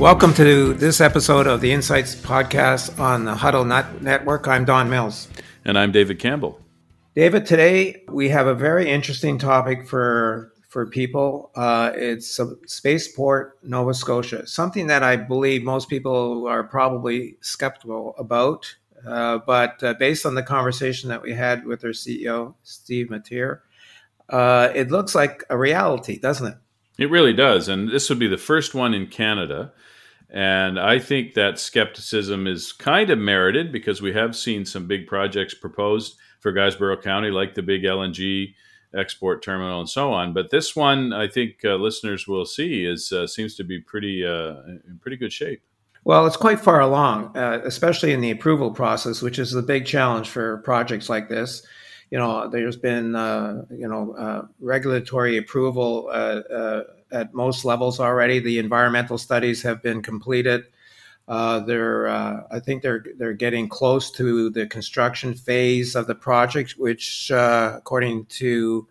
Welcome to this episode of the Insights Podcast on the Huddle Net- Network. I'm Don Mills. And I'm David Campbell. David, today we have a very interesting topic for for people. Uh, it's Spaceport, Nova Scotia, something that I believe most people are probably skeptical about. Uh, but uh, based on the conversation that we had with their CEO, Steve Matier, uh, it looks like a reality, doesn't it? It really does. And this would be the first one in Canada. And I think that skepticism is kind of merited because we have seen some big projects proposed for Guysborough County, like the big LNG export terminal and so on. But this one, I think uh, listeners will see, is uh, seems to be pretty uh, in pretty good shape. Well, it's quite far along, uh, especially in the approval process, which is the big challenge for projects like this. You know, there's been uh, you know uh, regulatory approval at most levels already. The environmental studies have been completed. Uh, they're, uh, I think they're they're getting close to the construction phase of the project, which, uh, according to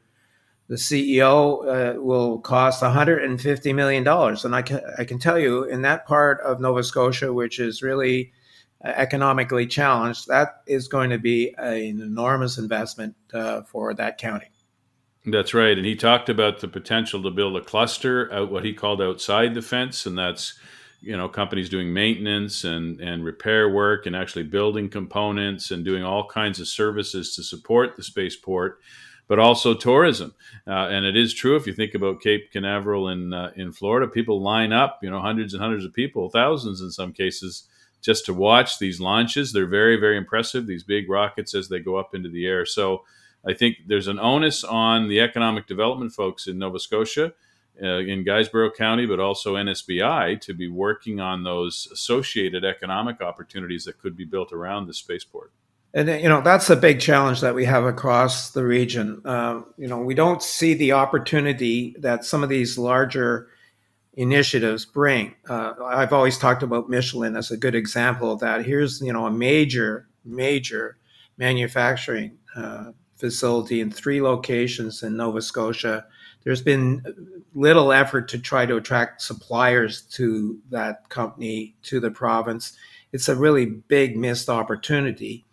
the CEO, uh, will cost 150 million dollars. And I can I can tell you, in that part of Nova Scotia, which is really uh, economically challenged, that is going to be an enormous investment uh, for that county. That's right. And he talked about the potential to build a cluster out what he called outside the fence. And that's, you know, companies doing maintenance and, and repair work and actually building components and doing all kinds of services to support the spaceport, but also tourism. Uh, and it is true if you think about Cape Canaveral in, uh, in Florida, people line up, you know, hundreds and hundreds of people, thousands in some cases, just to watch these launches. They're very, very impressive, these big rockets as they go up into the air. So, I think there's an onus on the economic development folks in Nova Scotia, uh, in Guysborough County, but also NSBI to be working on those associated economic opportunities that could be built around the spaceport. And you know that's a big challenge that we have across the region. Uh, you know, we don't see the opportunity that some of these larger initiatives bring. Uh, I've always talked about Michelin as a good example of that. Here's you know a major, major manufacturing uh, facility in three locations in Nova Scotia. There's been little effort to try to attract suppliers to that company, to the province. It's a really big missed opportunity.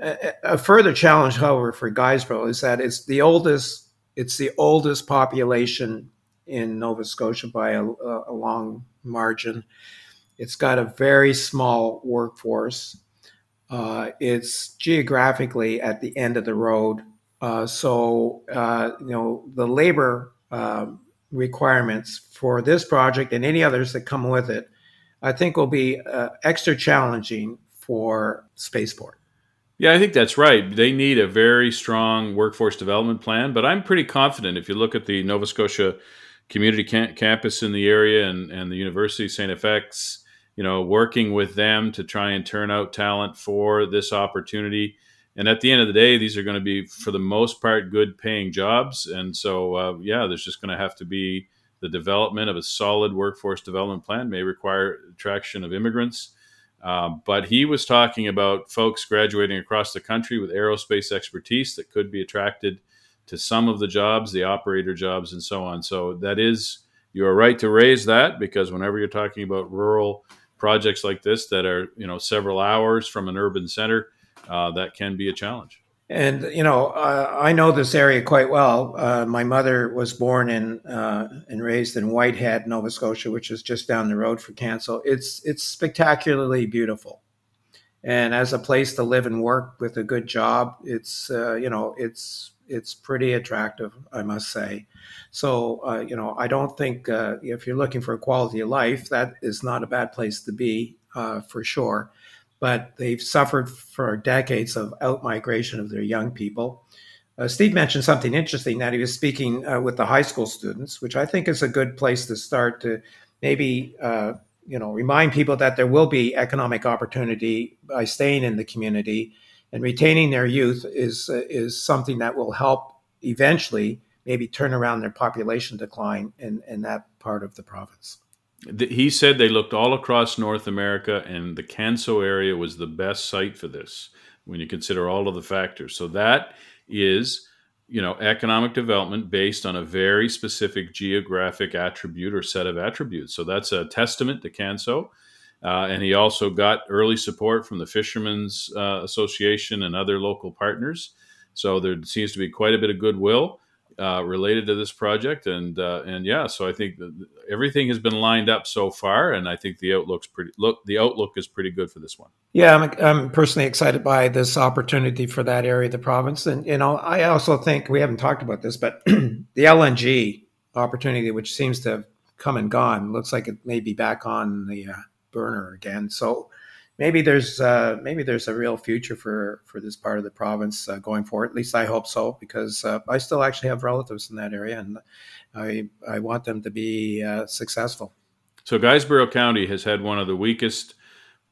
A, further challenge, however, for Guysborough is that it's the oldest it's the oldest population in Nova Scotia by a, a long margin. It's got a very small workforce. Uh, it's geographically at the end of the road. Uh, so, uh, you know, the labor um, requirements for this project and any others that come with it, I think will be uh, extra challenging for Spaceport. Yeah, I think that's right. They need a very strong workforce development plan, but I'm pretty confident if you look at the Nova Scotia community campus in the area and, and the University of St. FX, you know, working with them to try and turn out talent for this opportunity. And at the end of the day, these are going to be, for the most part, good paying jobs. And so, uh, yeah, there's just going to have to be the development of a solid workforce development plan, may require attraction of immigrants. Uh, but he was talking about folks graduating across the country with aerospace expertise that could be attracted to some of the jobs, the operator jobs, and so on. So that is, you are right to raise that because whenever you're talking about rural projects like this that are you know several hours from an urban center, uh, that can be a challenge. And you know, uh, I know this area quite well. Uh, my mother was born in uh, and raised in Whitehead, Nova Scotia, which is just down the road from Canso. It's it's spectacularly beautiful, and as a place to live and work with a good job, it's uh, you know it's it's pretty attractive, I must say. So, uh, you know, I don't think uh, if you're looking for a quality of life, that is not a bad place to be uh, for sure. But they've suffered for decades of out migration of their young people. Uh, Steve mentioned something interesting that he was speaking uh, with the high school students, which I think is a good place to start to maybe uh, you know remind people that there will be economic opportunity by staying in the community and retaining their youth is is something that will help eventually maybe turn around their population decline in, in that part of the province. He said they looked all across North America, and the Canso area was the best site for this when you consider all of the factors. So that is you know economic development based on a very specific geographic attribute or set of attributes. So that's a testament to Canso. Uh, and he also got early support from the Fishermen's uh, Association and other local partners. So there seems to be quite a bit of goodwill uh, related to this project, and uh, and yeah, so I think everything has been lined up so far, and I think the outlook's pretty look the outlook is pretty good for this one. Yeah, I'm, I'm personally excited by this opportunity for that area of the province, and you know I also think we haven't talked about this, but the LNG opportunity, which seems to have come and gone, looks like it may be back on the uh, burner again. So maybe there's uh, maybe there's a real future for for this part of the province uh, going forward. At least I hope so, because uh, I still actually have relatives in that area, and I I want them to be uh, successful. So Guysborough County has had one of the weakest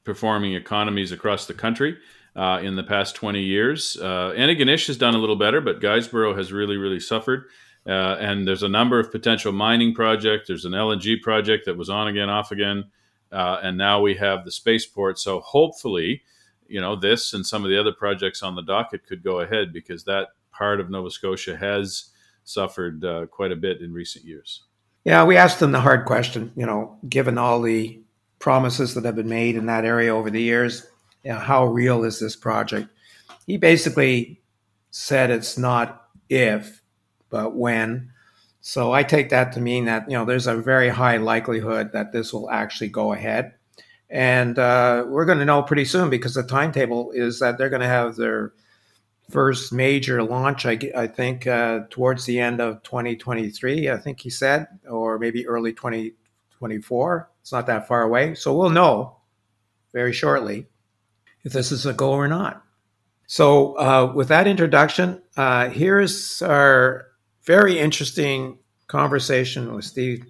performing economies across the country. Uh, in the past 20 years, uh, Antigonish has done a little better, but Guysborough has really, really suffered. and there's a number of potential mining projects. There's an LNG project that was on again, off again. Uh, and now we have the spaceport. So hopefully, you know, this and some of the other projects on the docket could go ahead because that part of Nova Scotia has suffered uh, quite a bit in recent years. Yeah, we asked him the hard question. You know, given all the promises that have been made in that area over the years, you know, how real is this project? He basically said it's not if, but when. So I take that to mean that you know there's a very high likelihood that this will actually go ahead, and uh, we're going to know pretty soon because the timetable is that they're going to have their first major launch. I, I think uh, towards the end of 2023. I think he said, or maybe early 2024. It's not that far away, so we'll know very shortly if this is a go or not. So, uh, with that introduction, uh, here's our very interesting conversation with Steve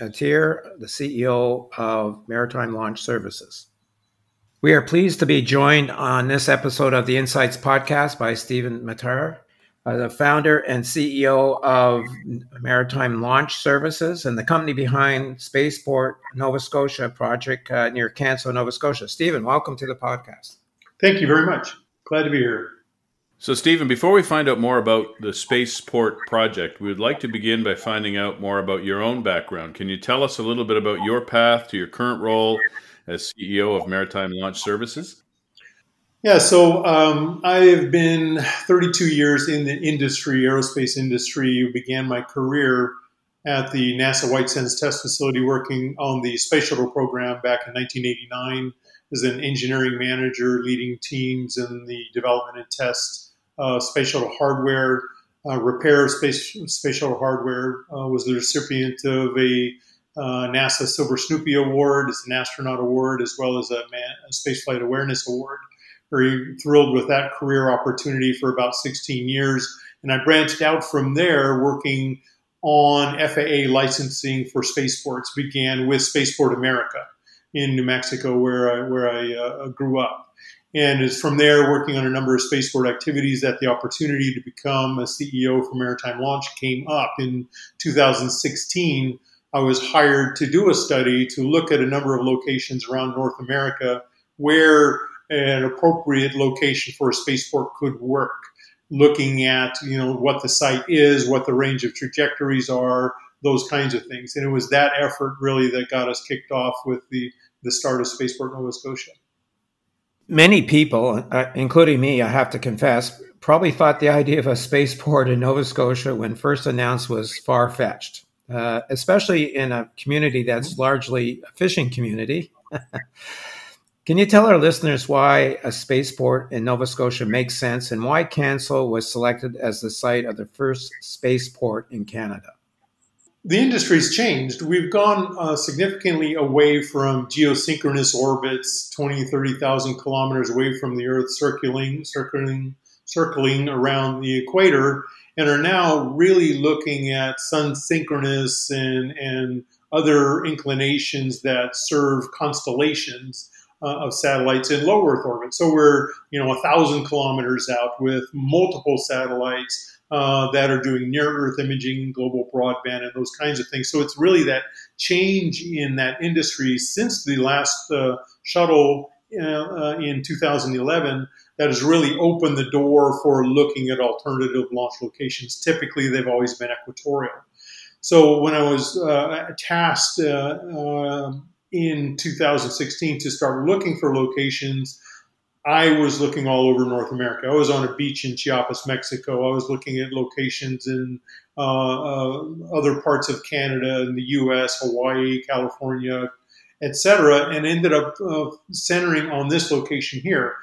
Matier, the CEO of Maritime Launch Services. We are pleased to be joined on this episode of the Insights Podcast by Stephen Matier, uh, the founder and CEO of Maritime Launch Services and the company behind Spaceport Nova Scotia project uh, near Canso, Nova Scotia. Stephen, welcome to the podcast. Thank you very much. Glad to be here. So, Stephen, before we find out more about the Spaceport project, we would like to begin by finding out more about your own background. Can you tell us a little bit about your path to your current role as CEO of Maritime Launch Services? Yeah, so um, I've been 32 years in the industry, aerospace industry. You began my career at the NASA White Sands Test Facility working on the Space Shuttle program back in 1989 as an engineering manager, leading teams in the development and test uh, space shuttle hardware, uh, repair space, shuttle hardware, uh, was the recipient of a NASA Silver Snoopy Award as an astronaut award, as well as a, man, a Spaceflight Awareness Award. Very thrilled with that career opportunity for about 16 years. And I branched out from there working on FAA licensing for spaceports, began with Spaceport America in New Mexico, where I, where I uh, grew up and is from there working on a number of spaceport activities that the opportunity to become a CEO for Maritime Launch came up in 2016. I was hired to do a study to look at a number of locations around North America where an appropriate location for a spaceport could work. Looking at you know what the site is, what the range of trajectories are, those kinds of things, and it was that effort really that got us kicked off with the the start of Spaceport Nova Scotia many people, uh, including me, I have to confess, probably thought the idea of a spaceport in Nova Scotia when first announced was far fetched, uh, especially in a community that's largely a fishing community. Can you tell our listeners why a spaceport in Nova Scotia makes sense and why Canso was selected as the site of the first spaceport in Canada? The industry's changed. We've gone uh, significantly away from geosynchronous orbits, 20, 30,000 kilometers away from the Earth, circling, circling, circling around the equator, and are now really looking at sun synchronous and, and other inclinations that serve constellations. Uh, of satellites in low Earth orbit. So we're, you know, a thousand kilometers out with multiple satellites uh, that are doing near Earth imaging, global broadband, and those kinds of things. So it's really that change in that industry since the last uh, shuttle uh, in 2011 that has really opened the door for looking at alternative launch locations. Typically, they've always been equatorial. So when I was uh, tasked uh, um, in 2016 to start looking for locations, I was looking all over North America. I was on a beach in Chiapas, Mexico. I was looking at locations in uh, uh, other parts of Canada, in the U.S., Hawaii, California, etc., and ended up uh, centering on this location here.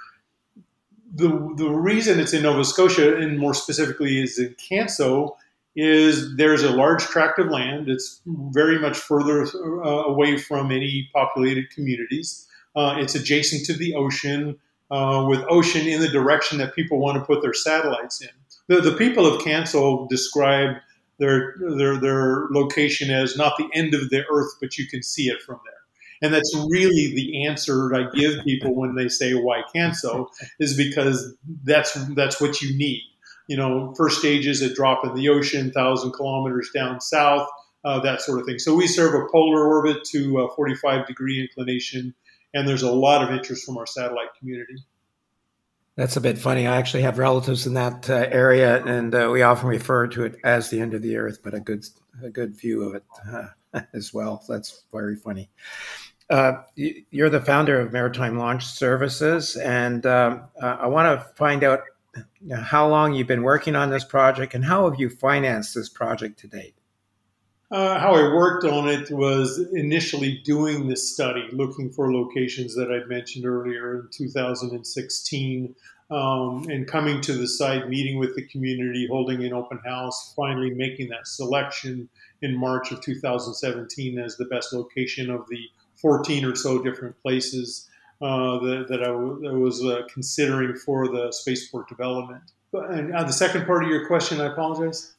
The, the reason it's in Nova Scotia, and more specifically is in Canso, is there's a large tract of land. It's very much further uh, away from any populated communities. Uh, it's adjacent to the ocean, uh, with ocean in the direction that people want to put their satellites in. The, the people of Canso describe their, their, their location as not the end of the earth, but you can see it from there. And that's really the answer I give people when they say why Canso is because that's that's what you need you know, first stage is a drop in the ocean, thousand kilometers down south, uh, that sort of thing. So we serve a polar orbit to a 45 degree inclination, and there's a lot of interest from our satellite community. That's a bit funny. I actually have relatives in that uh, area, and uh, we often refer to it as the end of the earth, but a good a good view of it uh, as well. That's very funny. Uh, you're the founder of Maritime Launch Services, and um, uh, I want to find out how long you've been working on this project and how have you financed this project to date? Uh, how I worked on it was initially doing this study, looking for locations that I'd mentioned earlier in 2016, um, and coming to the site, meeting with the community, holding an open house, finally making that selection in March of 2017 as the best location of the 14 or so different places uh, that, that, was uh, considering for the spaceport development. But, and uh, the second part of your question, I apologize.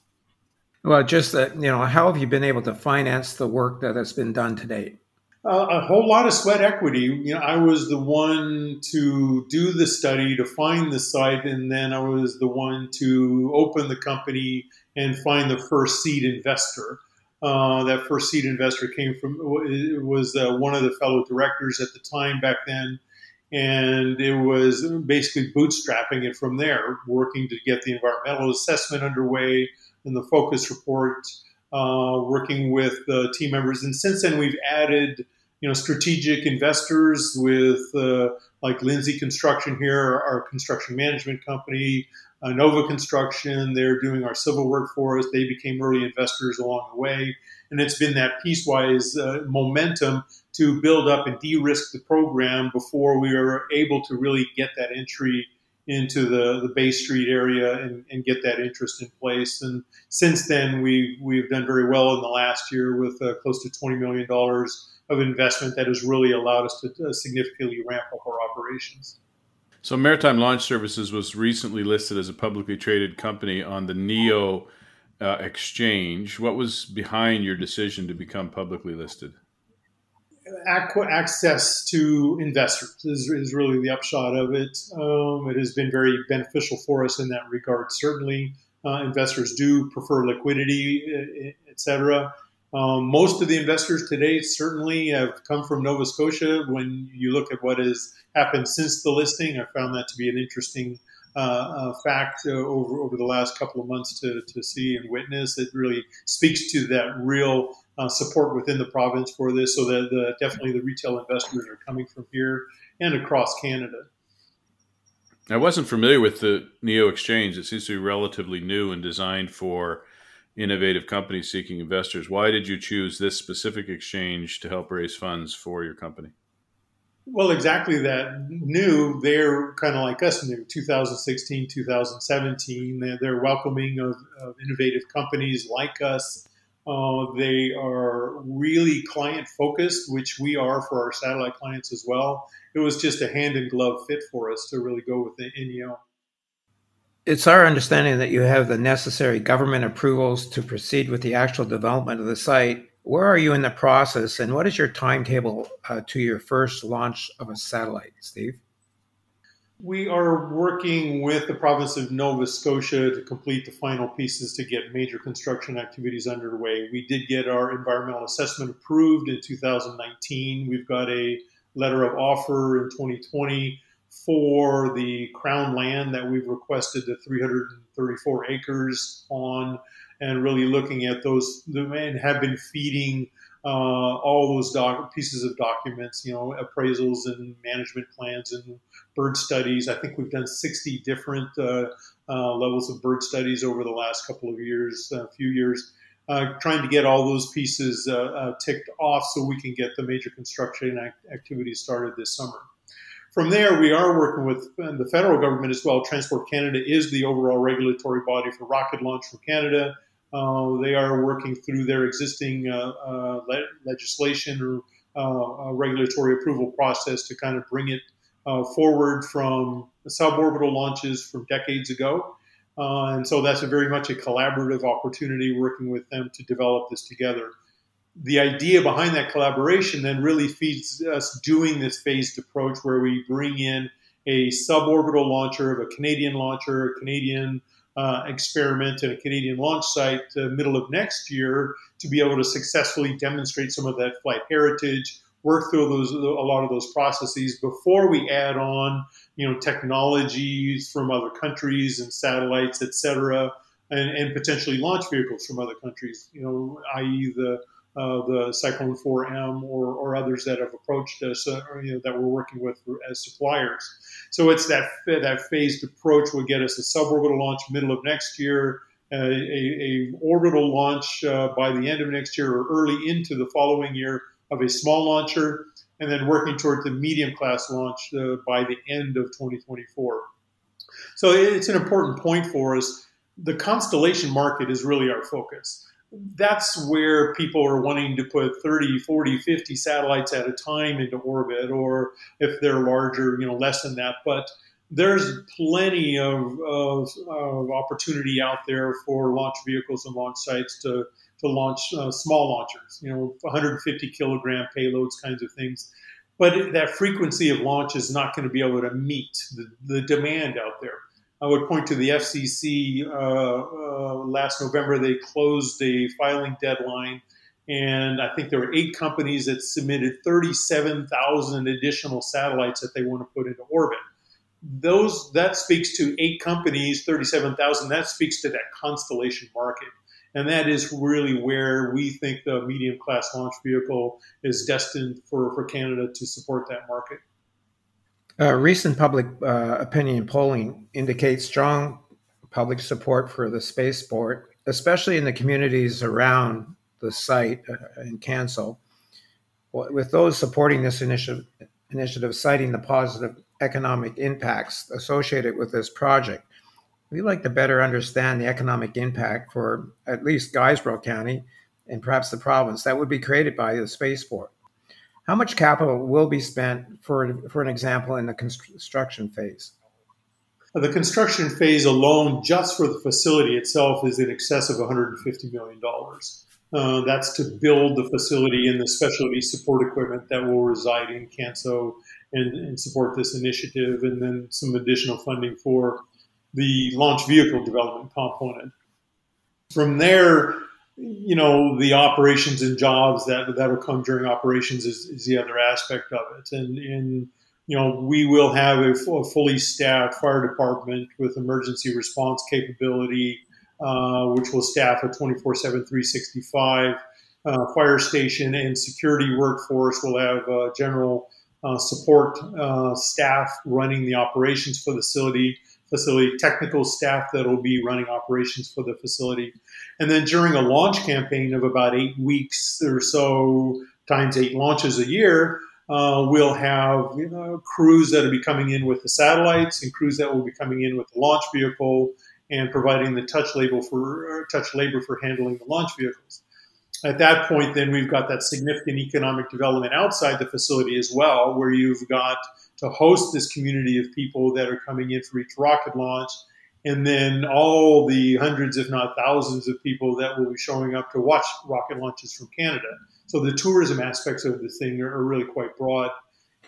Well, just that you know, how have you been able to finance the work that has been done to date? Uh, a whole lot of sweat equity. You know, I was the one to do the study, to find the site, and then I was the one to open the company and find the first seed investor. Uh, that first seed investor came from was uh, one of the fellow directors at the time back then, and it was basically bootstrapping it from there, working to get the environmental assessment underway and the focus report, uh, working with the team members, and since then we've added you know strategic investors with uh, like Lindsay Construction here, our construction management company, uh, Nova Construction. They're doing our civil work for us. They became early investors along the way. And it's been that piecewise uh, momentum to build up and de risk the program before we were able to really get that entry into the, the Bay Street area and, and get that interest in place. And since then, we, we've done very well in the last year with uh, close to $20 million of investment that has really allowed us to uh, significantly ramp up our operations. So, Maritime Launch Services was recently listed as a publicly traded company on the NEO uh, exchange. What was behind your decision to become publicly listed? Access to investors is, is really the upshot of it. Um, it has been very beneficial for us in that regard. Certainly, uh, investors do prefer liquidity, et cetera. Um, most of the investors today certainly have come from Nova Scotia. When you look at what has happened since the listing, I found that to be an interesting uh, uh, fact uh, over over the last couple of months to, to see and witness. It really speaks to that real uh, support within the province for this. So that the, definitely the retail investors are coming from here and across Canada. I wasn't familiar with the Neo Exchange. It seems to be relatively new and designed for innovative companies seeking investors. Why did you choose this specific exchange to help raise funds for your company? Well, exactly that. New, they're kind of like us new, 2016, 2017. They're, they're welcoming of, of, innovative companies like us. Uh, they are really client focused, which we are for our satellite clients as well. It was just a hand in glove fit for us to really go with the NEO it's our understanding that you have the necessary government approvals to proceed with the actual development of the site. Where are you in the process, and what is your timetable uh, to your first launch of a satellite, Steve? We are working with the province of Nova Scotia to complete the final pieces to get major construction activities underway. We did get our environmental assessment approved in 2019. We've got a letter of offer in 2020 for the crown land that we've requested the 334 acres on, and really looking at those and have been feeding uh, all those doc- pieces of documents, you know, appraisals and management plans and bird studies. I think we've done 60 different uh, uh, levels of bird studies over the last couple of years, a few years, uh, trying to get all those pieces uh, uh, ticked off so we can get the major construction act- activities started this summer. From there, we are working with the federal government as well. Transport Canada is the overall regulatory body for rocket launch from Canada. Uh, they are working through their existing uh, uh, le- legislation or regulatory approval process to kind of bring it forward from suborbital launches from decades ago. Uh, and so that's very much a collaborative opportunity working with them to develop this together. The idea behind that collaboration then really feeds us doing this phased approach where we bring in a suborbital launcher of a Canadian launcher, a Canadian uh, experiment at a Canadian launch site uh, middle of next year to be able to successfully demonstrate some of that flight heritage, work through those a lot of those processes before we add on you know technologies from other countries and satellites, et cetera, and, and potentially launch vehicles from other countries. You know, i.e. the uh, the Cyclone 4M or, or others that have approached us, uh, or, you know, that we're working with as suppliers. So it's that that phased approach will get us a suborbital launch middle of next year, uh, a, a, orbital launch uh, by the end of next year or early into the following year of a small launcher, and then working towards the medium class launch uh, by the end of 2024. So it's an important point for us. The constellation market is really our focus that's where people are wanting to put 30, 40, 50 satellites at a time into orbit, or if they're larger, you know, less than that. But there's plenty of, of, of opportunity out there for launch vehicles and launch sites to, to launch uh, small launchers, you know, 150 kilogram payloads kinds of things. But that frequency of launch is not going to be able to meet the, the demand out there. I would point to the FCC. Uh, uh, last November, they closed a filing deadline, and I think there were eight companies that submitted 37,000 additional satellites that they want to put into orbit. Those that speaks to eight companies, 37,000. That speaks to that constellation market. And that is really where we think the medium class launch vehicle is destined for, for Canada to support that market. Uh, recent public uh, opinion polling indicates strong public support for the spaceport, especially in the communities around the site uh, in Canso. With those supporting this initiative, initiative citing the positive economic impacts associated with this project, we'd like to better understand the economic impact for at least Guysborough County and perhaps the province that would be created by the spaceport. How much capital will be spent, for, for an example, in the construction phase? The construction phase alone, just for the facility itself, is in excess of $150 million. Uh, that's to build the facility and the specialty support equipment that will reside in Canso and, and, support this initiative, and then some additional funding for the launch vehicle development component. From there, you know the operations and jobs that that will come during operations is, is the other aspect of it. And and you know we will have a, a fully staffed fire department with emergency response capability uh, which will staff a 24-7 365 uh, fire station and security workforce will have uh, general uh, support uh, staff running the operations for the facility facility technical staff that will be running operations for the facility and then during a launch campaign of about eight weeks or so, times eight launches a year, uh, we'll have you know, crews that will be coming in with the satellites and crews that will be coming in with the launch vehicle and providing the touch label for touch labor for handling the launch vehicles. At that point, then we've got that significant economic development outside the facility as well, where you've got to host this community of people that are coming in for each rocket launch and then all the hundreds, if not thousands, of people that will be showing up to watch rocket launches from Canada. So the tourism aspects of the thing are, really quite broad.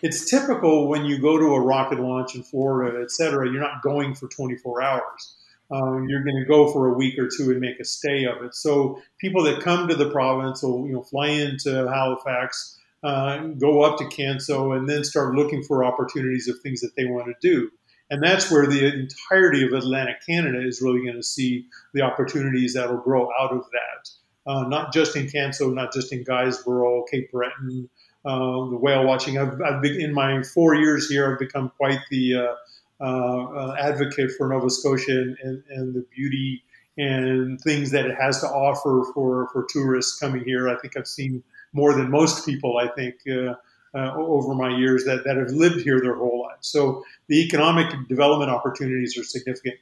It's typical when you go to a rocket launch in Florida, et cetera, you're not going for 24 hours. Um, you're going to go for a week or two and make a stay of it. So people that come to the province will, you know, fly into Halifax, uh, go up to Canso, and then start looking for opportunities of things that they want to do. And that's where the entirety of Atlantic Canada is really going to see the opportunities that will grow out of that. Uh, not just in Canso, not just in Guysborough, Cape Breton, uh, the whale watching. I've, I've been, in my four years here, I've become quite the uh, uh, uh, advocate for Nova Scotia and, and, and, the beauty and things that it has to offer for, for tourists coming here. I think I've seen more than most people, I think, uh, uh, over my years that, that have lived here their whole lives. So the economic development opportunities are significant.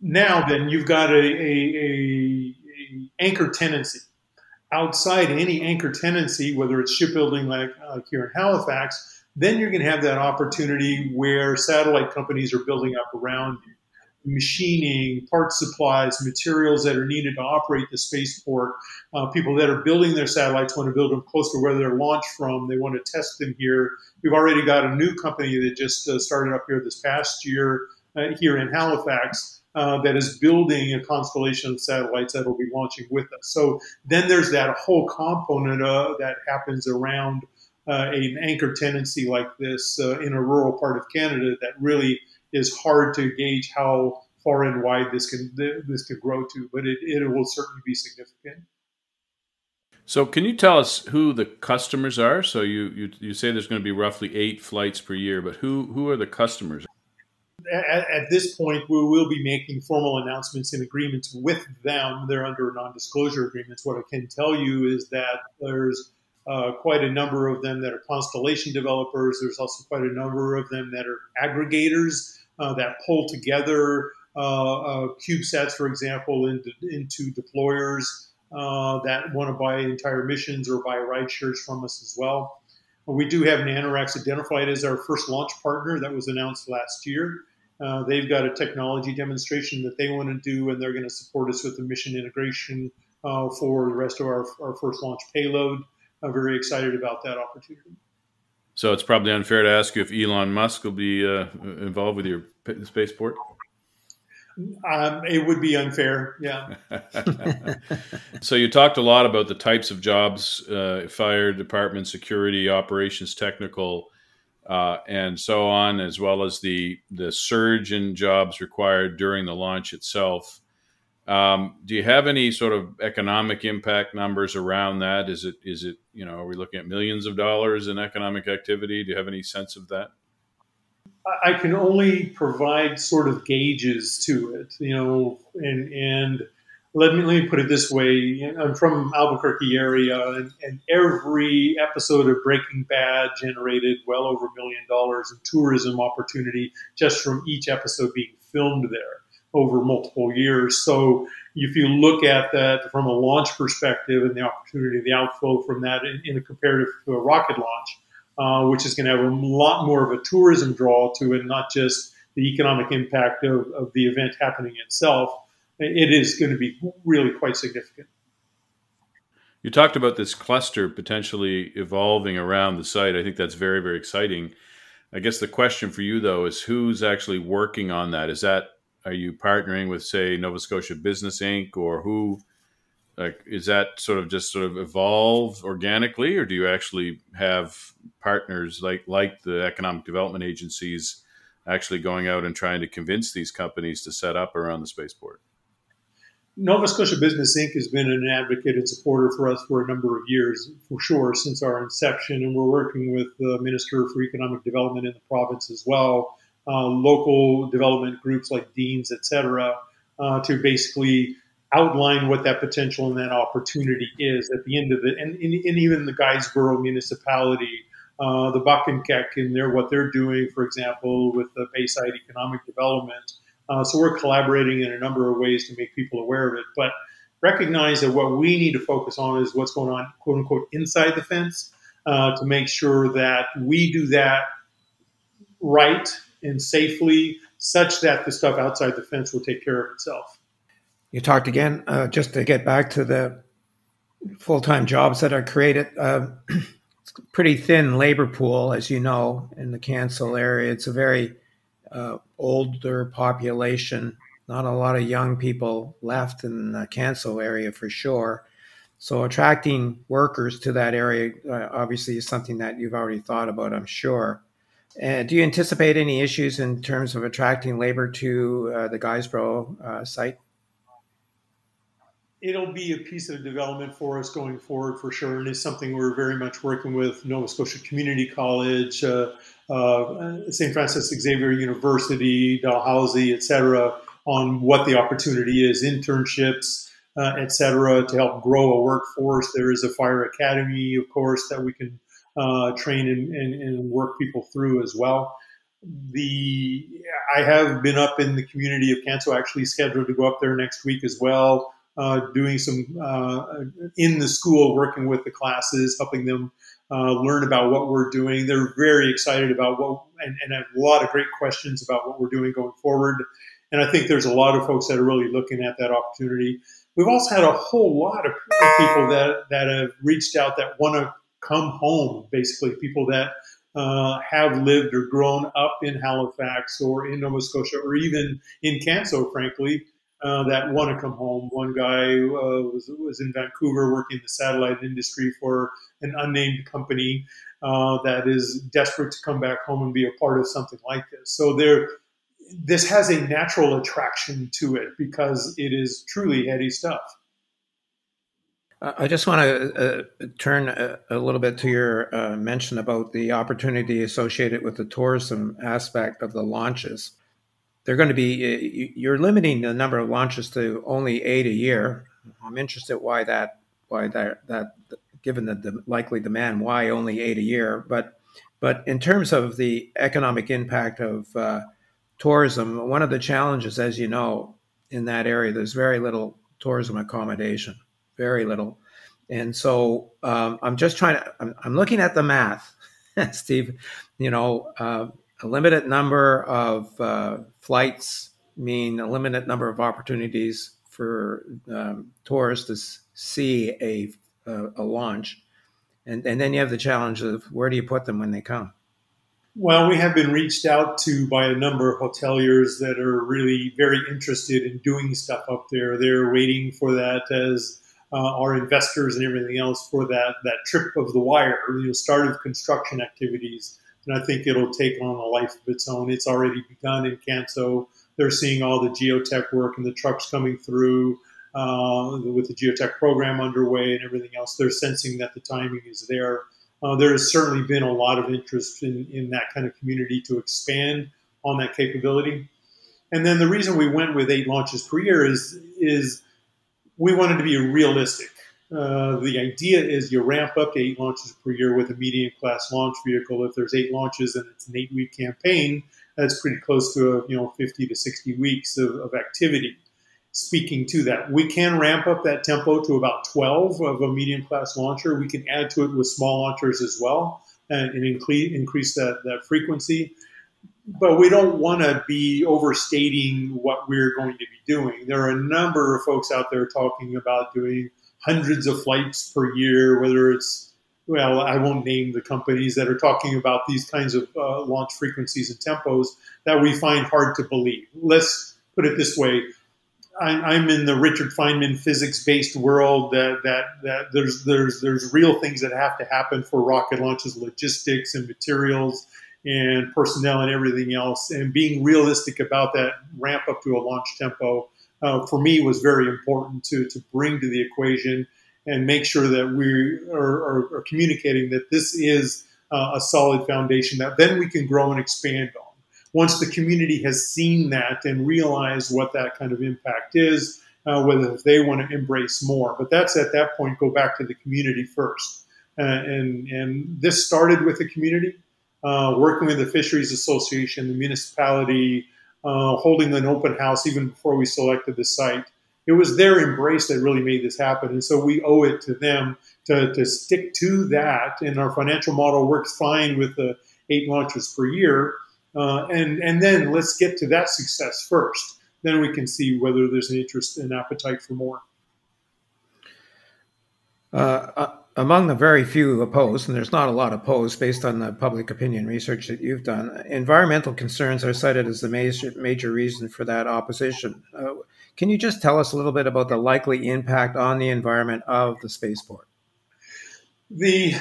Now, then, you've got a, a, a, anchor tenancy. Outside any anchor tenancy, whether it's shipbuilding like, like here in Halifax, then you're going to have that opportunity where satellite companies are building up around you. Machining, parts supplies, materials that are needed to operate the spaceport. Uh, people that are building their satellites want to build them close to where they're launched from. They want to test them here. We've already got a new company that just uh, started up here this past year uh, here in Halifax uh, that is building a constellation of satellites that will be launching with us. So then there's that whole component uh, that happens around uh, an anchor tenancy like this in a rural part of Canada that really is hard to gauge how far and wide this can this could grow to, but it, it will certainly be significant. So, can you tell us who the customers are? So, you, you, you say there's going to be roughly eight flights per year, but who, who are the customers? At, at this point, we will be making formal announcements and agreements with them. They're under non disclosure agreements. What I can tell you is that there's uh, quite a number of them that are constellation developers. There's also quite a number of them that are aggregators that pull together uh, uh CubeSats, for example, into, into deployers uh, that want to buy entire missions or buy ride shares from us as well. We do have NanoRacks identified as our first launch partner that was announced last year. Uh, they've got a technology demonstration that they want to do, and they're going to support us with the mission integration uh, for the rest of our, our first launch payload. I'm very excited about that opportunity. So it's probably unfair to ask you if Elon Musk will be uh, involved with your spaceport. Um, it would be unfair, yeah. so you talked a lot about the types of jobs: uh, fire department, security, operations, technical, uh, and so on, as well as the the surge in jobs required during the launch itself. Um, do you have any sort of economic impact numbers around that? Is it is it you know are we looking at millions of dollars in economic activity? Do you have any sense of that? I can only provide sort of gauges to it, you know, and and let me let me put it this way: I'm from Albuquerque area, and, and every episode of Breaking Bad generated well over a million dollars in tourism opportunity just from each episode being filmed there over multiple years. So if you look at that from a launch perspective and the opportunity, the outflow from that in, in a comparative to a rocket launch, uh, which is going to have a lot more of a tourism draw to it, not just the economic impact of, of the event happening itself, it is going to be really quite significant. You talked about this cluster potentially evolving around the site. I think that's very, very exciting. I guess the question for you, though, is who's actually working on that? Is that are you partnering with say Nova Scotia Business Inc. or who like is that sort of just sort of evolve organically or do you actually have partners like like the economic development agencies actually going out and trying to convince these companies to set up around the spaceport? Nova Scotia Business Inc. has been an advocate and supporter for us for a number of years, for sure, since our inception. And we're working with the Minister for Economic Development in the province as well uh, local development groups like deans, et cetera, uh, to basically outline what that potential and that opportunity is at the end of it. And, and, and even the Guysborough municipality, uh, the Buck and their, what they're doing, for example, with the Bayside Economic Development. Uh, so we're collaborating in a number of ways to make people aware of it. But recognize that what we need to focus on is what's going on, quote unquote, inside the fence uh, to make sure that we do that right and safely such that the stuff outside the fence will take care of itself. You talked again, uh, just to get back to the full time jobs that are created. Uh, pretty thin labor pool, as you know, in the Canso area. It's a very uh, older population, not a lot of young people left in the Canso area for sure. So attracting workers to that area uh, obviously is something that you've already thought about, I'm sure. Uh, do you anticipate any issues in terms of attracting labor to uh, the Guysborough uh, site? It'll be a piece of development for us going forward for sure, and it's something we're very much working with Nova Scotia Community College, uh, uh, St. Francis Xavier University, Dalhousie, et cetera, on what the opportunity is, internships, uh, et cetera, to help grow a workforce. There is a fire academy, of course, that we can uh, train and, and, and, work people through as well. The I have been up in the community of Canso, actually scheduled to go up there next week as well, uh, doing some uh, in the school, working with the classes, helping them uh, learn about what we're doing. They're very excited about what, and, and have a lot of great questions about what we're doing going forward. And I think there's a lot of folks that are really looking at that opportunity. We've also had a whole lot of people that, that have reached out that want to come home, basically, people that uh, have lived or grown up in Halifax or in Nova Scotia or even in Canso, frankly, uh, that want to come home. One guy uh, was, was in Vancouver working in the satellite industry for an unnamed company uh, that is desperate to come back home and be a part of something like this. So there, this has a natural attraction to it because it is truly heady stuff. I just want to uh, turn a, a, little bit to your uh, mention about the opportunity associated with the tourism aspect of the launches. They're going to be you're limiting the number of launches to only eight a year. I'm interested why that why that that given the, the likely demand why only eight a year. But but in terms of the economic impact of uh, tourism, one of the challenges, as you know, in that area, there's very little tourism accommodation very little. And so um, I'm just trying to, I'm, I'm, looking at the math, Steve. You know, uh, a limited number of uh, flights mean a limited number of opportunities for um, tourists to see a, a, a launch. And, and then you have the challenge of where do you put them when they come? Well, we have been reached out to by a number of hoteliers that are really very interested in doing stuff up there. They're waiting for that as uh, our investors and everything else for that that trip of the wire, you know, start of construction activities. And I think it'll take on a life of its own. It's already begun in Canso. They're seeing all the geotech work and the trucks coming through uh, with the geotech program underway and everything else. They're sensing that the timing is there. Uh, there has certainly been a lot of interest in, in that kind of community to expand on that capability. And then the reason we went with eight launches per year is is we wanted to be realistic. Uh, the idea is you ramp up to eight launches per year with a medium class launch vehicle. If there's eight launches and it's an eight week campaign, that's pretty close to a, you know 50 to 60 weeks of, of activity. Speaking to that, we can ramp up that tempo to about 12 of a medium class launcher. We can add to it with small launchers as well and, and increase, increase that, that frequency but we don't want to be overstating what we're going to be doing. There are a number of folks out there talking about doing hundreds of flights per year, whether it's well, I won't name the companies that are talking about these kinds of uh, launch frequencies and tempos that we find hard to believe. Let's put it this way. I'm in the Richard Feynman physics-based world that, that, that there's, there's, there's real things that have to happen for rocket launches, logistics and materials and personnel and everything else. And being realistic about that ramp up to a launch tempo uh, for me was very important to, to bring to the equation and make sure that we are, are, are communicating that this is uh, a solid foundation that then we can grow and expand on. Once the community has seen that and realized what that kind of impact is, uh, whether they want to embrace more. But that's at that point, go back to the community first. Uh, and, and this started with the community uh, working with the Fisheries Association, the municipality, uh, holding an open house even before we selected the site. It was their embrace that really made this happen. And so we owe it to them to, to stick to that. And our financial model works fine with the eight launches per year. Uh, and, and then let's get to that success first. Then we can see whether there's an interest and appetite for more. Uh, among the very few opposed, and there's not a lot opposed based on the public opinion research that you've done, environmental concerns are cited as the major, major reason for that opposition. Uh, Can you just tell us a little bit about the likely impact on the environment of the spaceport? The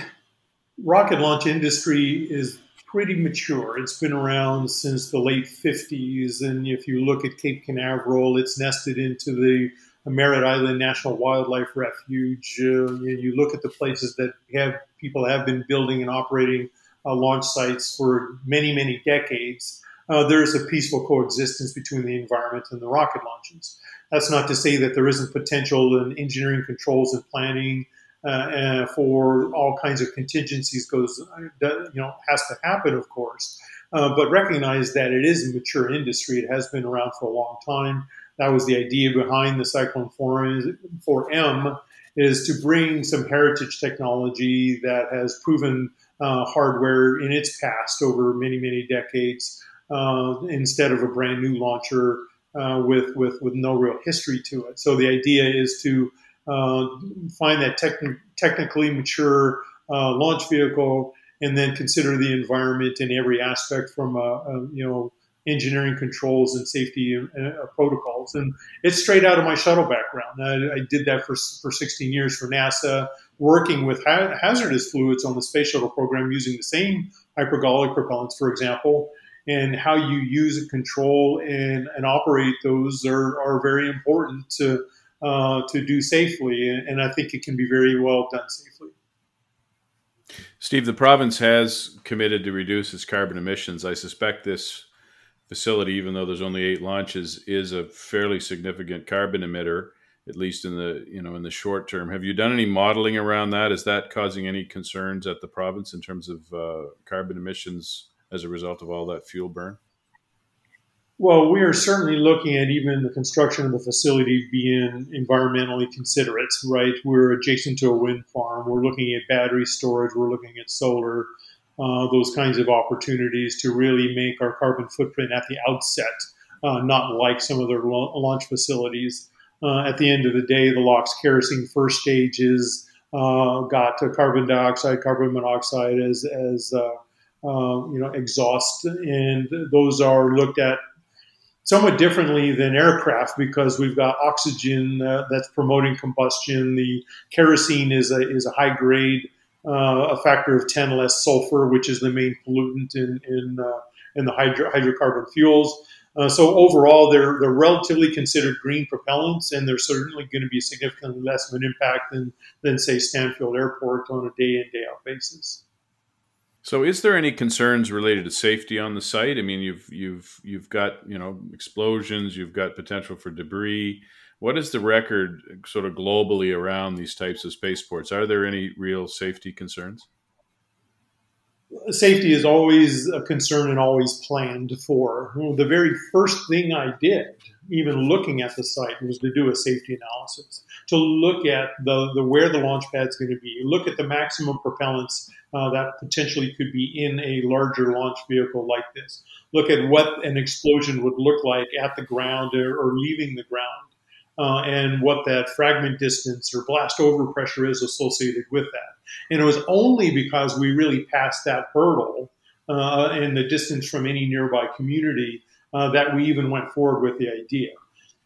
rocket launch industry is pretty mature. It's been around since the late 50s. And if you look at Cape Canaveral, it's nested into the Merritt Island National Wildlife Refuge. Uh, you look at the places that have people have been building and operating uh, launch sites for many, many decades. Uh, there is a peaceful coexistence between the environment and the rocket launches. That's not to say that there isn't potential in engineering controls and planning uh, for all kinds of contingencies goes, you know, has to happen, of course. Uh, but recognize that it is a mature industry. It has been around for a long time. That was the idea behind the Cyclone 4M, is to bring some heritage technology that has proven uh, hardware in its past over many, many decades uh, instead of a brand new launcher uh, with, with, with no real history to it. So the idea is to uh, find that techn- technically mature uh, launch vehicle and then consider the environment in every aspect from a, a you know engineering controls and safety uh, protocols. And it's straight out of my shuttle background. I, I, did that for, for 16 years for NASA, working with ha- hazardous fluids on the space shuttle program using the same hypergolic propellants, for example. And how you use and control and, and operate those are, are very important to, uh, to do safely. And I think it can be very well done safely. Steve, the province has committed to reduce its carbon emissions. I suspect this facility, even though there's only eight launches, is a fairly significant carbon emitter, at least in the you know in the short term. Have you done any modeling around that? Is that causing any concerns at the province in terms of uh, carbon emissions as a result of all that fuel burn? Well, we are certainly looking at even the construction of the facility being environmentally considerate, right? We're adjacent to a wind farm. We're looking at battery storage. We're looking at solar uh, those kinds of opportunities to really make our carbon footprint at the outset, uh, not like some of their launch facilities. Uh, at the end of the day, the LOX kerosene first stages uh, got carbon dioxide, carbon monoxide as, as uh, uh, you know exhaust, and those are looked at somewhat differently than aircraft because we've got oxygen that's promoting combustion. The kerosene is a, is a high grade uh, a factor of 10 less sulfur, which is the main pollutant in, in, uh, in the hydro- hydrocarbon fuels. Uh, so overall, they're, they're relatively considered green propellants, and they're certainly going to be significantly less of an impact than, than say, Stanfield Airport on a day in, day out basis. So, is there any concerns related to safety on the site? I mean, you've you've you've got you know explosions, you've got potential for debris. What is the record sort of globally around these types of spaceports? Are there any real safety concerns? Safety is always a concern and always planned for. The very first thing I did, even looking at the site, was to do a safety analysis to look at the, the where the launch pad is going to be, look at the maximum propellants uh, that potentially could be in a larger launch vehicle like this, look at what an explosion would look like at the ground or, or leaving the ground uh, and what that fragment distance or blast overpressure is associated with that. And it was only because we really passed that hurdle uh, and the distance from any nearby community uh, that we even went forward with the idea.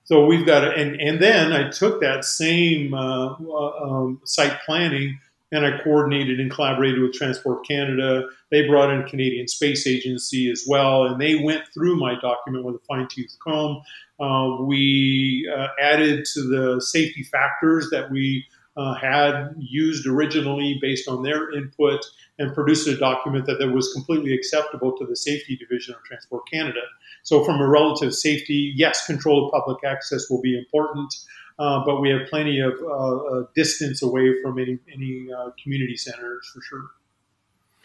So we've got, and, and then I took that same uh, uh, um, site planning and I coordinated and collaborated with Transport Canada. They brought in Canadian Space Agency as well, and they went through my document with a fine tooth comb. Uh, we uh, added to the safety factors that we uh, had used originally based on their input and produced a document that, that was completely acceptable to the safety division of Transport Canada. So, from a relative safety, yes, control of public access will be important. Uh, but we have plenty of uh, uh, distance away from any any uh, community centers for sure.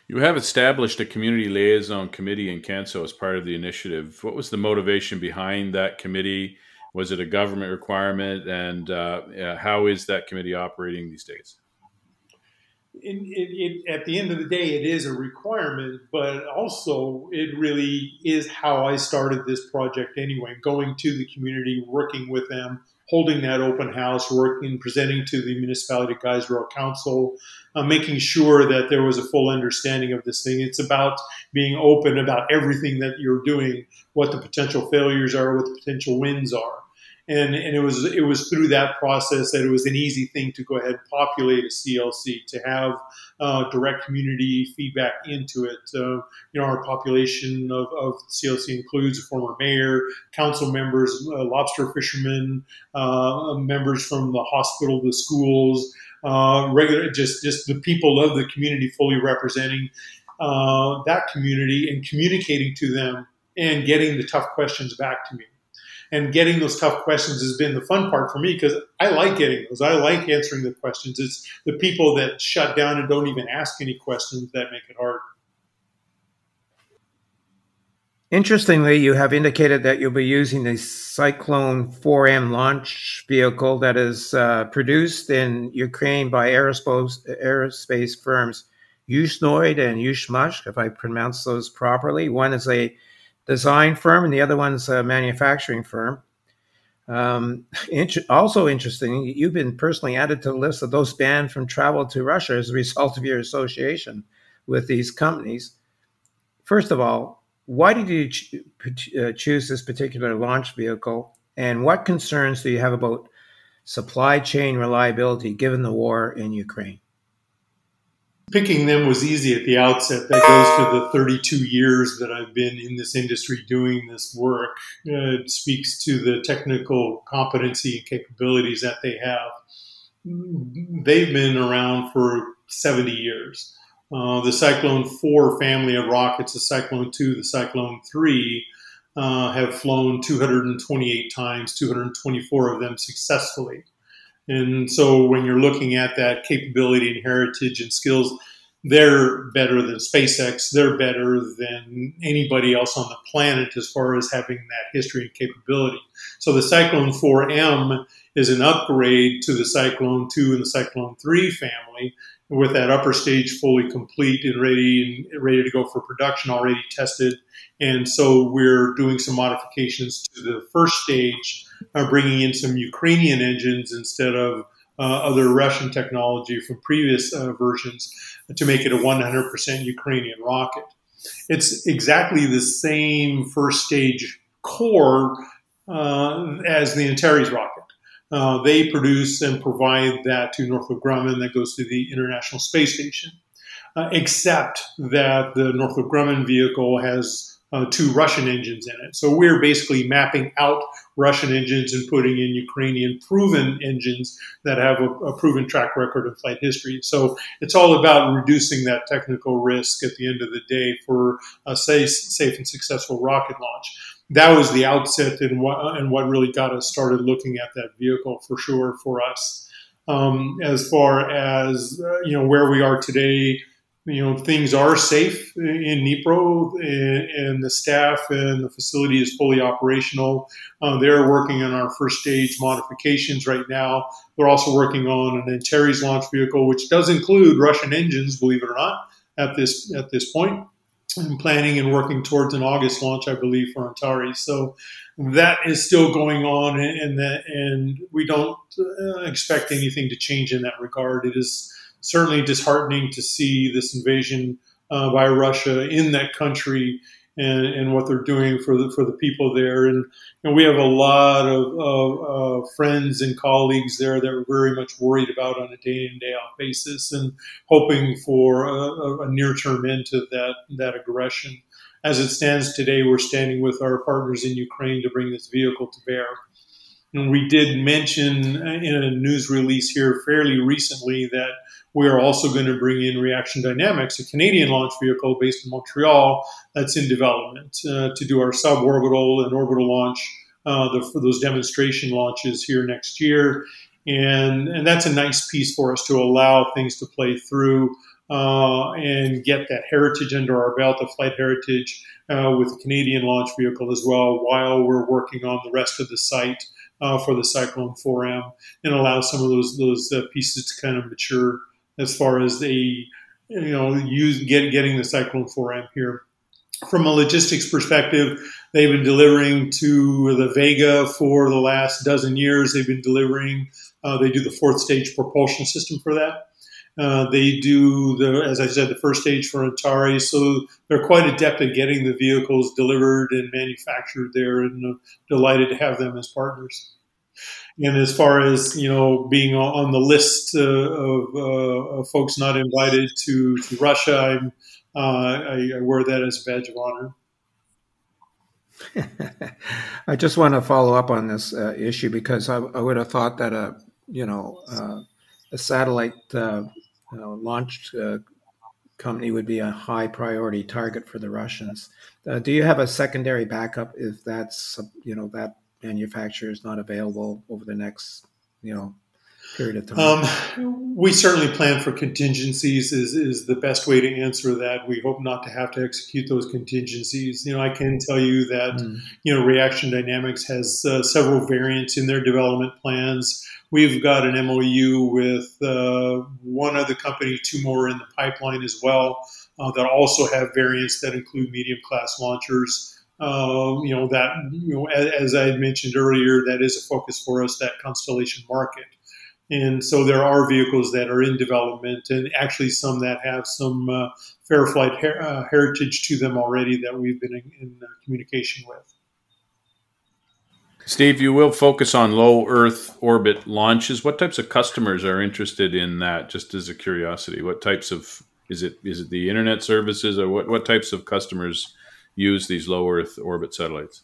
You have established a community liaison committee in Canso as part of the initiative. What was the motivation behind that committee? Was it a government requirement, and uh, how is that committee operating these days? it, it, at the end of the day, it is a requirement, but also it really is how I started this project anyway. Going to the community, working with them, holding that open house, working, presenting to the municipality Guysborough Council, uh, making sure that there was a full understanding of this thing. It's about being open about everything that you're doing, what the potential failures are, what the potential wins are. And and it was it was through that process that it was an easy thing to go ahead and populate a CLC to have uh, direct community feedback into it. Uh, you know, our population of, of CLC includes a former mayor, council members, uh, lobster fishermen, uh, members from the hospital, the schools, uh, regular just just the people of the community fully representing uh, that community and communicating to them and getting the tough questions back to me and getting those tough questions has been the fun part for me because I like getting those. I like answering the questions. It's the people that shut down and don't even ask any questions that make it hard. Interestingly, you have indicated that you'll be using the Cyclone 4M launch vehicle that is uh, produced in Ukraine by aerospace, aerospace firms Yuzhnoye and Yuzhmash, if I pronounce those properly. One is a design firm, and the other one's a manufacturing firm. Um, int- also interesting, you've been personally added to the list of those banned from travel to Russia as a result of your association with these companies. First of all, why did you ch- uh, choose this particular launch vehicle, and what concerns do you have about supply chain reliability given the war in Ukraine? Picking them was easy at the outset. That goes to the 32 years that I've been in this industry doing this work. Uh, it speaks to the technical competency and capabilities that they have. They've been around for 70 years. Uh, the Cyclone 4 family of rockets, the Cyclone 2, the Cyclone 3, uh, have flown 228 times, 224 of them successfully. And so when you're looking at that capability and heritage and skills, they're better than SpaceX. They're better than anybody else on the planet as far as having that history and capability. So the Cyclone 4M is an upgrade to the Cyclone 2 and the Cyclone 3 family with that upper stage fully complete and ready and ready to go for production already tested. And so we're doing some modifications to the first stage uh, bringing in some Ukrainian engines instead of uh, other Russian technology from previous uh, versions to make it a 100% Ukrainian rocket. It's exactly the same first stage core uh, as the Antares rocket. Uh, they produce and provide that to Northrop Grumman that goes to the International Space Station. Uh, except that the Northrop Grumman vehicle has uh, two Russian engines in it. So we're basically mapping out Russian engines and putting in Ukrainian proven engines that have a, a, proven track record of flight history. So it's all about reducing that technical risk at the end of the day for a safe, safe and successful rocket launch. That was the outset and what, and what really got us started looking at that vehicle for sure for us. Um, as far as uh, you know where we are today, you know things are safe in Dnipro, and, and, the staff and the facility is fully operational. Uh, they're working on our first stage modifications right now. They're also working on an Antares launch vehicle, which does include Russian engines, believe it or not, at this at this point. I'm planning and working towards an August launch, I believe, for Antares. So that is still going on, and that and we don't uh, expect anything to change in that regard. It is certainly disheartening to see this invasion uh, by Russia in that country and, and, what they're doing for the for the people there. And, we have a lot of, of uh, friends and colleagues there that are very much worried about on a day in day out basis and hoping for a, a near term end to that that aggression. As it stands today, we're standing with our partners in Ukraine to bring this vehicle to bear. And we did mention in a news release here fairly recently that we are also going to bring in Reaction Dynamics, a Canadian launch vehicle based in Montreal that's in development uh, to do our suborbital and orbital launch uh, the, for those demonstration launches here next year. And, and that's a nice piece for us to allow things to play through uh, and get that heritage under our belt, the flight heritage uh, with the Canadian launch vehicle as well, while we're working on the rest of the site uh, for the Cyclone 4M and allow some of those those uh, pieces to kind of mature as far as the you know use get, getting the Cyclone 4M here. From a logistics perspective, they've been delivering to the Vega for the last dozen years. They've been delivering. Uh, they do the fourth stage propulsion system for that. Uh, they do the, as I said, the first stage for Antares, so they're quite adept at getting the vehicles delivered and manufactured there, and uh, delighted to have them as partners. And as far as you know, being on the list uh, of, uh, of, folks not invited to, to Russia, uh, I, I, wear that as a badge of honor. I just want to follow up on this uh, issue because I, I, would have thought that a you know uh, a satellite uh, uh know, launched uh, company would be a high priority target for the Russians. Uh, do you have a secondary backup if that's you know that manufacturer is not available over the next, you know, period of time? Um, we certainly plan for contingencies. Is is the best way to answer that. We hope not to have to execute those contingencies. You know, I can tell you that mm. you know Reaction Dynamics has uh, several variants in their development plans. We've got an MOU with uh, one other company, two more in the pipeline as well, uh, that also have variants that include medium class launchers. Um, you know that you know as, as, I mentioned earlier, that is a focus for us. That constellation market, and so there are vehicles that are in development, and actually some that have some uh, FairFlight her- uh, heritage to them already that we've been in, in uh, communication with. Steve, you will focus on low Earth orbit launches. What types of customers are interested in that? Just as a curiosity, what types of is it? Is it the internet services, or what? What types of customers use these low Earth orbit satellites?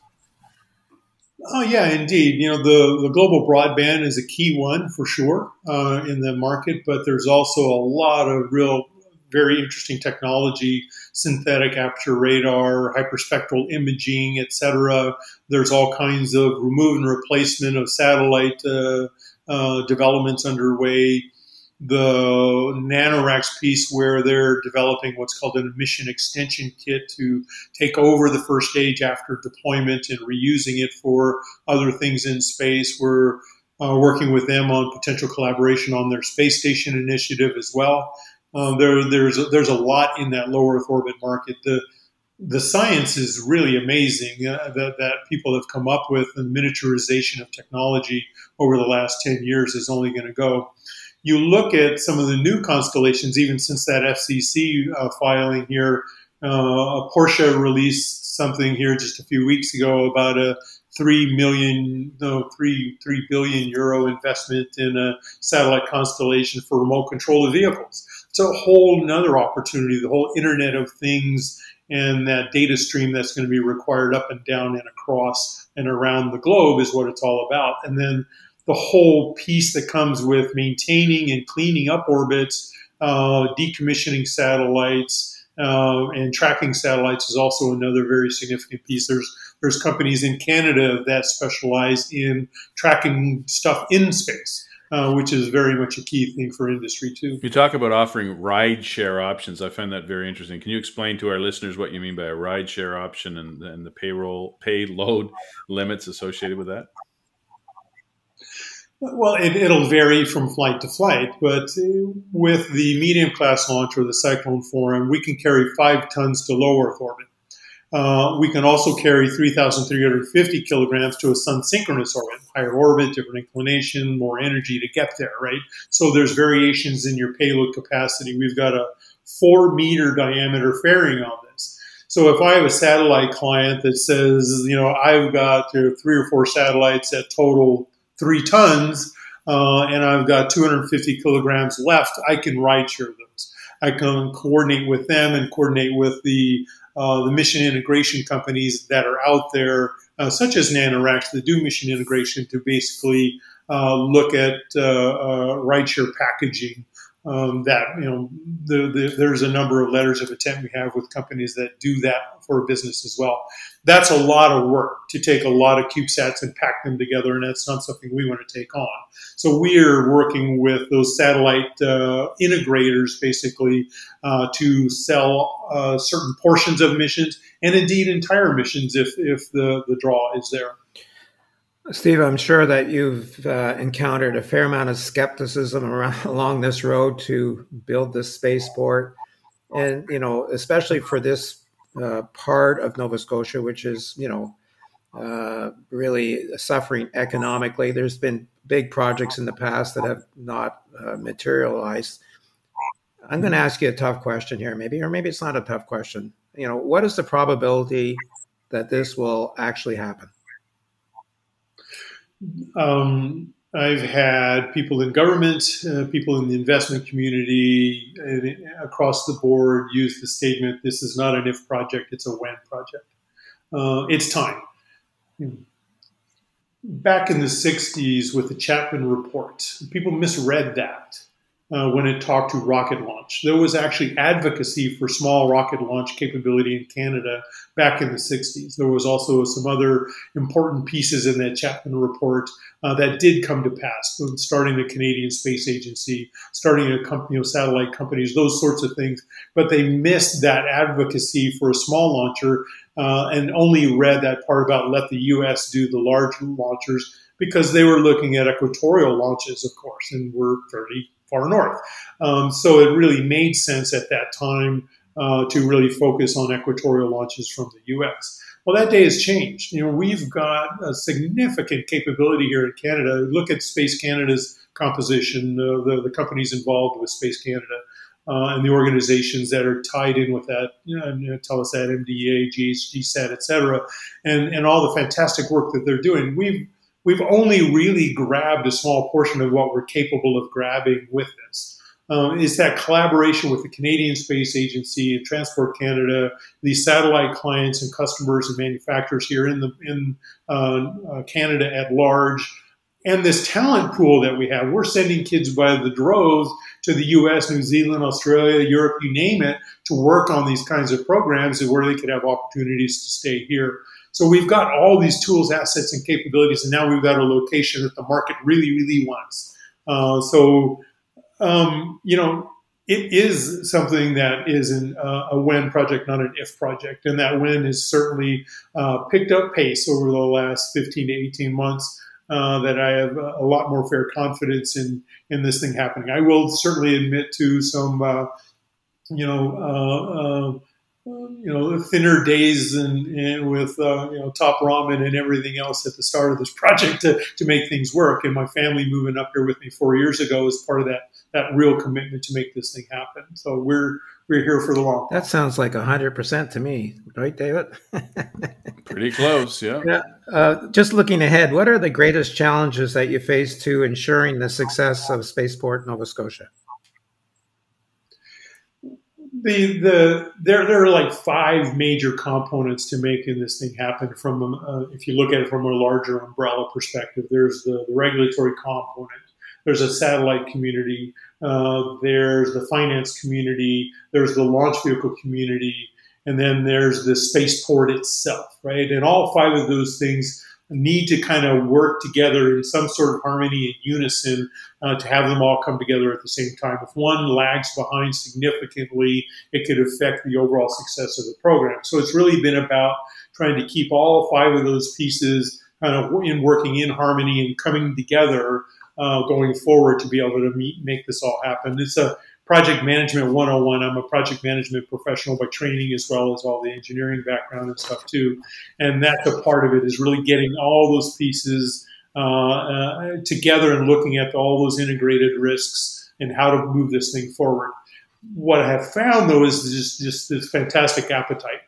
Oh yeah, indeed. You know the the global broadband is a key one for sure uh, in the market, but there's also a lot of real very interesting technology, synthetic aperture radar, hyperspectral imaging, etc. There's all kinds of remove and replacement of satellite uh, uh, developments underway the NanoRacks piece where they're developing what's called an emission extension kit to take over the first stage after deployment and reusing it for other things in space. We're uh, working with them on potential collaboration on their space station initiative as well. Um, there, there's a, there's a lot in that low Earth orbit market. The the science is really amazing uh, that, that people have come up with, and miniaturization of technology over the last 10 years is only going to go you look at some of the new constellations, even since that FCC uh, filing here, uh, Porsche released something here just a few weeks ago about a three million, no, three three billion euro investment in a satellite constellation for remote control of vehicles. It's a whole another opportunity, the whole Internet of Things and that data stream that's going to be required up and down and across and around the globe is what it's all about. And then the whole piece that comes with maintaining and cleaning up orbits, uh, decommissioning satellites, uh, and tracking satellites is also another very significant piece. There's there's companies in Canada that specialize in tracking stuff in space. Uh, which is very much a key thing for industry too. You talk about offering ride share options. I find that very interesting. Can you explain to our listeners what you mean by a ride share option and, and the payroll payload limits associated with that? Well, it, will vary from flight to flight, but with the medium class launcher, the Cyclone 4M, we can carry five tons to low Earth orbit. Uh, we can also carry 3,350 kilograms to a sun synchronous orbit, higher orbit, different inclination, more energy to get there, right? So there's variations in your payload capacity. We've got a four meter diameter fairing on this. So if I have a satellite client that says, you know, I've got three or four satellites at total three tons uh, and I've got 250 kilograms left, I can ride share those. I can coordinate with them and coordinate with the uh, the mission integration companies that are out there, uh, such as NanoRacks, that do mission integration to basically uh, look at uh, uh, rideshare packaging um, that you know the, the, there's a number of letters of intent we have with companies that do that for a business as well. That's a lot of work to take a lot of CubeSats and pack them together, and that's not something we want to take on. So we are working with those satellite uh, integrators basically uh, to sell uh, certain portions of missions and indeed entire missions if if the the draw is there. Steve, I'm sure that you've uh, encountered a fair amount of skepticism around, along this road to build this spaceport, and you know, especially for this uh, part of Nova Scotia, which is you know uh, really suffering economically. There's been big projects in the past that have not uh, materialized. I'm going to ask you a tough question here, maybe, or maybe it's not a tough question. You know, what is the probability that this will actually happen? Um, I've had people in government, uh, people in the investment community across the board use the statement this is not an if project, it's a when project. Uh, it's time. Back in the 60s with the Chapman Report, people misread that uh, when it talked to rocket launch. There was actually advocacy for small rocket launch capability in Canada back in the 60s. There was also some other important pieces in that Chapman report uh, that did come to pass, starting the Canadian Space Agency, starting a company, know, satellite companies, those sorts of things. But they missed that advocacy for a small launcher uh, and only read that part about let the U.S. do the large launchers because they were looking at equatorial launches, of course, and we're fairly far north. Um, so it really made sense at that time uh, to really focus on equatorial launches from the U.S. Well, that day has changed. You know, we've got a significant capability here in Canada. Look at Space Canada's composition, uh, the, the companies involved with Space Canada. Uh, and the organizations that are tied in with that, you know, Telesat, MDA, GHGSat, et cetera, and, and all the fantastic work that they're doing. We've we've only really grabbed a small portion of what we're capable of grabbing with this. Um, is that collaboration with the Canadian Space Agency and Transport Canada, these satellite clients and customers and manufacturers here in the in uh, uh, Canada at large, and this talent pool that we have. We're sending kids by the droves to the U.S., New Zealand, Australia, Europe, you name it, to work on these kinds of programs and where they could have opportunities to stay here. So we've got all these tools, assets, and capabilities, and now we've got a location that the market really, really wants. Uh, so, um, you know, it is something that is an, uh, a when project, not an if project, and that when has certainly uh, picked up pace over the last 15 to 18 months. Uh, that I have a lot more fair confidence in in this thing happening. I will certainly admit to some, uh, you know, uh, uh, you know thinner days and, and with uh, you know top ramen and everything else at the start of this project to, to make things work. And my family moving up here with me four years ago is part of that that real commitment to make this thing happen. So we're we're here for the long that sounds like 100% to me. Right david? Pretty close yeah, yeah uh, just looking ahead what are the greatest challenges that you face to ensuring the success of spaceport nova scotia the the there there are like five major components to making this thing happen. From uh, if you look at it from a larger umbrella perspective, there's the, the regulatory component. There's a satellite community. Uh, there's the finance community. There's the launch vehicle community, and then there's the spaceport itself, right? And all five of those things need to kind of work together in some sort of harmony and unison uh, to have them all come together at the same time. If one lags behind significantly, it could affect the overall success of the program. So it's really been about trying to keep all five of those pieces kind of in working in harmony and coming together uh, going forward to be able to meet, make this all happen. It's a project management 101. I'm a project management professional by training as well as all the engineering background and stuff too. And that's a part of it is really getting all those pieces uh, uh, together and looking at all those integrated risks and how to move this thing forward. What I have found though is just, just this fantastic appetite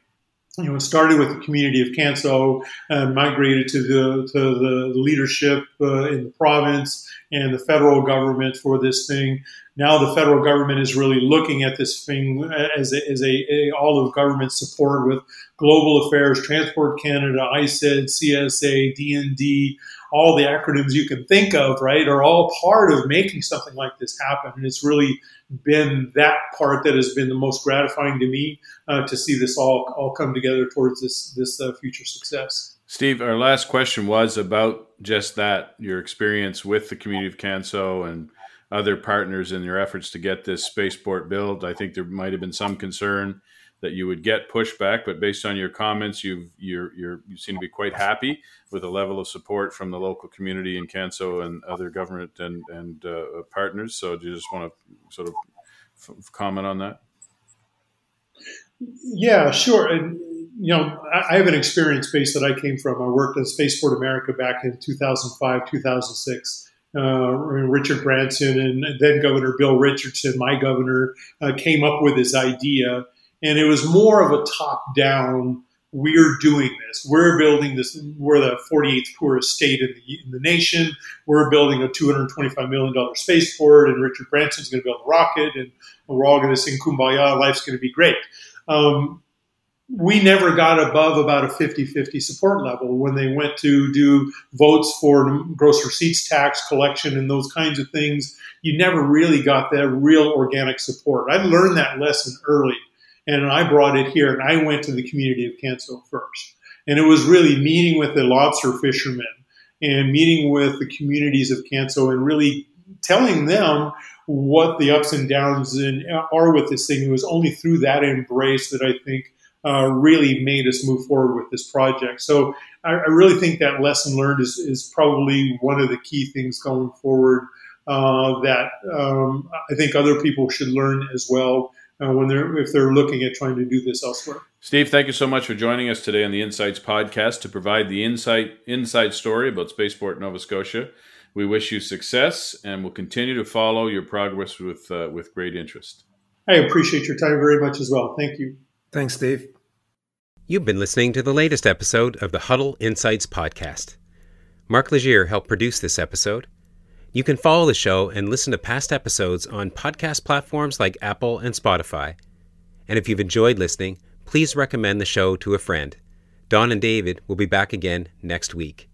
you know, it started with the community of Canso and migrated to the to the leadership uh, in the province and the federal government for this thing. Now the federal government is really looking at this thing as a, as a, a all of government support with global affairs, Transport Canada, ISED, CSA, DND, all the acronyms you can think of, right, are all part of making something like this happen. And it's really been that part that has been the most gratifying to me uh, to see this all all come together towards this this uh, future success. Steve, our last question was about just that your experience with the community of Canso and other partners in your efforts to get this spaceport built. I think there might have been some concern that you would get pushback, but based on your comments, you've you're, you're you seem to be quite happy with the level of support from the local community in Canso and other government and and uh, partners. So, do you just want to sort of f- comment on that? Yeah, sure. And you know, I, have an experience base that I came from. I worked at Spaceport America back in 2005, 2006. Uh, Richard Branson and then Governor Bill Richardson, my governor, uh, came up with this idea and it was more of a top down we're doing this. We're building this. We're the 48th poorest state in the, in the nation. We're building a $225 million spaceport, and Richard Branson's going to build a rocket, and we're all going to sing Kumbaya. Life's going to be great. Um, we never got above about a 50-50 support level when they went to do votes for gross receipts tax collection and those kinds of things you never really got that real organic support i learned that lesson early and I brought it here, and I went to the community of Canso first. And it was really meeting with the lobster fishermen and meeting with the communities of Canso and really telling them what the ups and downs in, are with this thing. It was only through that embrace that I think uh, really made us move forward with this project. So I, I really think that lesson learned is, is, probably one of the key things going forward uh, that um, I think other people should learn as well uh, when they're if they're looking at trying to do this elsewhere. Steve, thank you so much for joining us today on the Insights podcast to provide the insight inside story about Spaceport Nova Scotia. We wish you success, and we'll continue to follow your progress with uh, with great interest. I appreciate your time very much as well. Thank you. Thanks, Steve. You've been listening to the latest episode of the Huddle Insights podcast. Mark Legier helped produce this episode. You can follow the show and listen to past episodes on podcast platforms like Apple and Spotify. And if you've enjoyed listening, please recommend the show to a friend. Don and David will be back again next week.